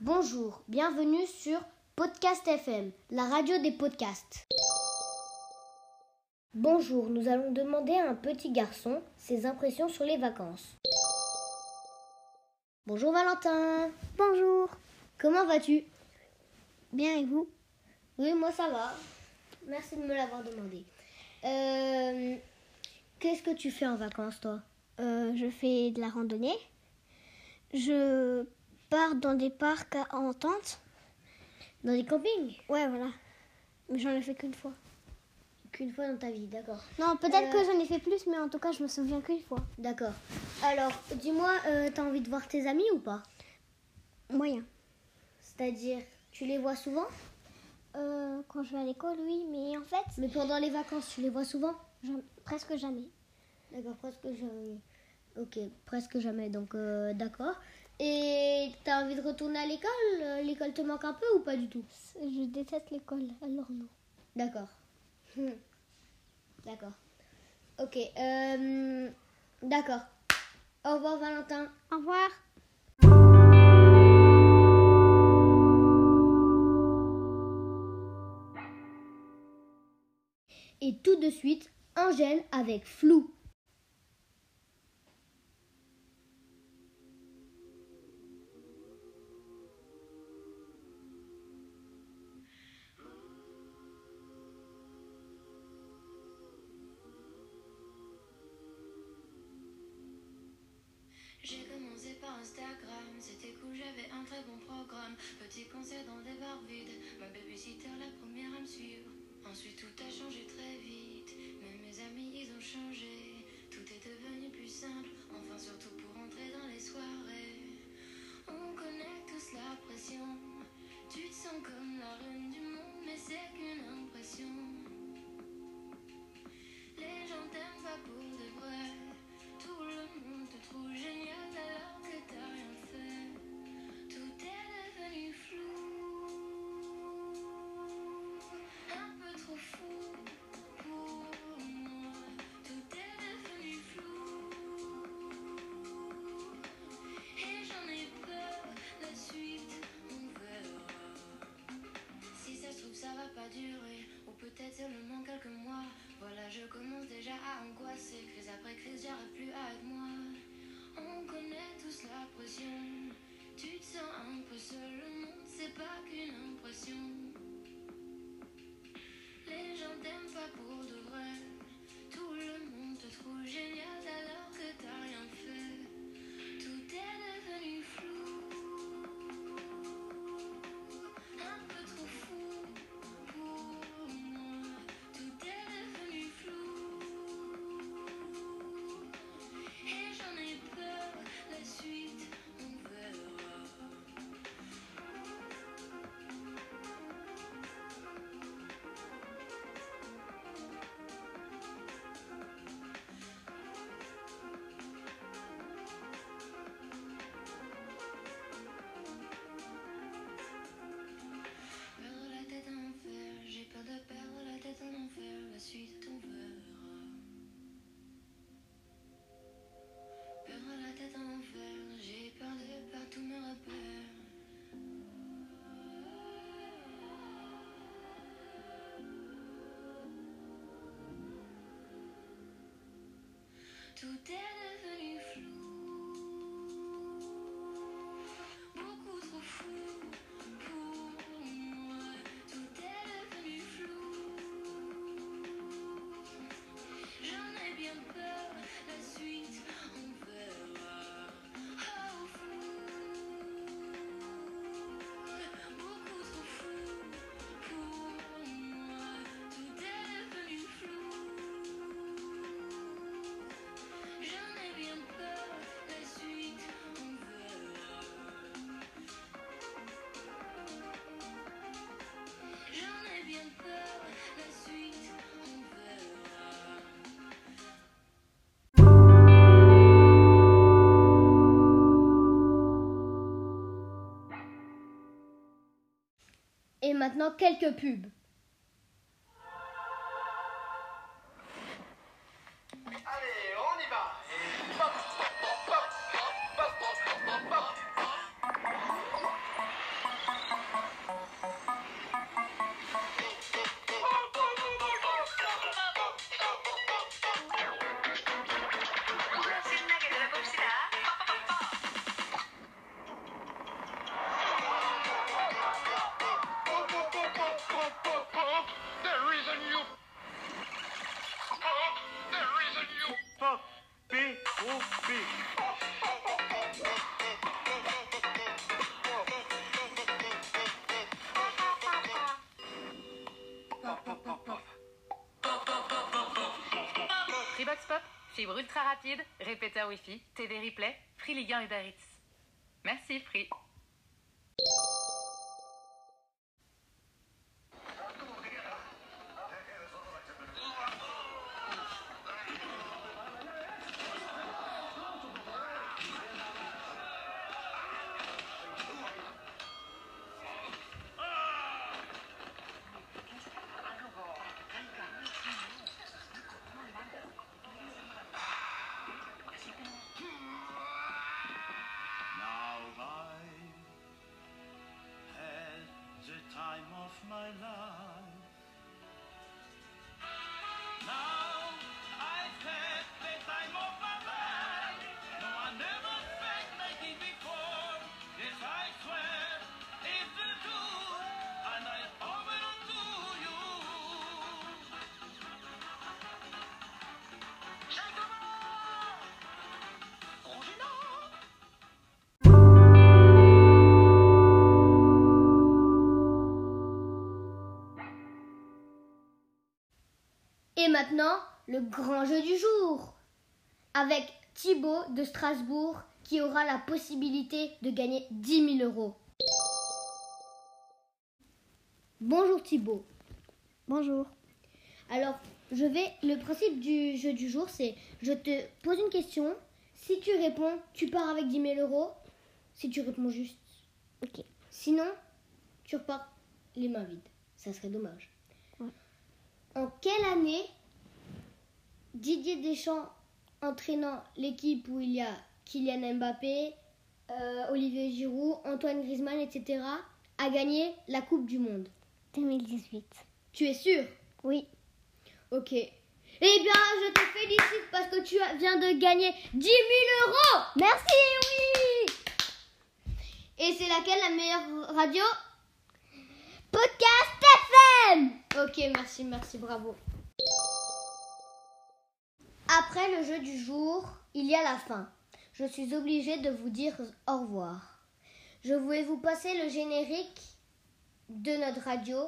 Bonjour, bienvenue sur Podcast FM, la radio des podcasts. Bonjour, nous allons demander à un petit garçon ses impressions sur les vacances. Bonjour Valentin. Bonjour. Comment vas-tu? Bien et vous? Oui, moi ça va. Merci de me l'avoir demandé. Euh, Qu'est-ce que tu fais en vacances toi? Euh, Je fais de la randonnée. Je pars dans des parcs en tente. Dans des campings? Ouais, voilà. Mais j'en ai fait qu'une fois. Qu'une fois dans ta vie, d'accord. Non, peut-être Euh. que j'en ai fait plus, mais en tout cas, je me souviens qu'une fois. D'accord. Alors, dis-moi, euh, t'as envie de voir tes amis ou pas? Moyen. C'est-à-dire, tu les vois souvent? Euh, quand je vais à l'école, oui, mais en fait, Mais pendant les vacances, tu les vois souvent? presque jamais. D'accord, presque jamais. Ok, presque jamais, donc euh, d'accord. Et t'as envie de retourner à l'école? L'école te manque un peu ou pas du tout? Je déteste l'école, alors non. D'accord. Hmm. D'accord. Ok, euh, d'accord. Au revoir Valentin. Au revoir. Et tout de suite, Angèle avec Flou. Petit concert dans des bars vides, ma babysitter la première à me suivre. Ensuite tout a changé très vite, même mes amis ils ont changé. Tout est devenu plus simple, enfin surtout pour entrer dans les soirées. On connaît tous la pression, tu te sens comme la reine du monde, mais c'est qu'une impression. Tout est Et maintenant, quelques pubs. Freebox Pop, fibre ultra rapide, répéteur Wi-Fi, replay, Free Ligue 1 Uber Eats. Merci Free. Of my life. Now Et maintenant, le grand jeu du jour. Avec Thibaut de Strasbourg qui aura la possibilité de gagner 10 000 euros. Bonjour Thibaut. Bonjour. Alors, je vais. Le principe du jeu du jour, c'est je te pose une question. Si tu réponds, tu pars avec 10 000 euros. Si tu réponds juste. Ok. Sinon, tu repars les mains vides. Ça serait dommage. Ouais. En quelle année Didier Deschamps entraînant l'équipe où il y a Kylian Mbappé, euh, Olivier Giroud, Antoine Griezmann, etc., a gagné la Coupe du Monde? 2018. Tu es sûr? Oui. Ok. Eh bien, je te félicite parce que tu viens de gagner 10 000 euros Merci, oui. Et c'est laquelle la meilleure radio? Podcast merci, merci, bravo. Après le jeu du jour, il y a la fin. Je suis obligée de vous dire au revoir. Je voulais vous passer le générique de notre radio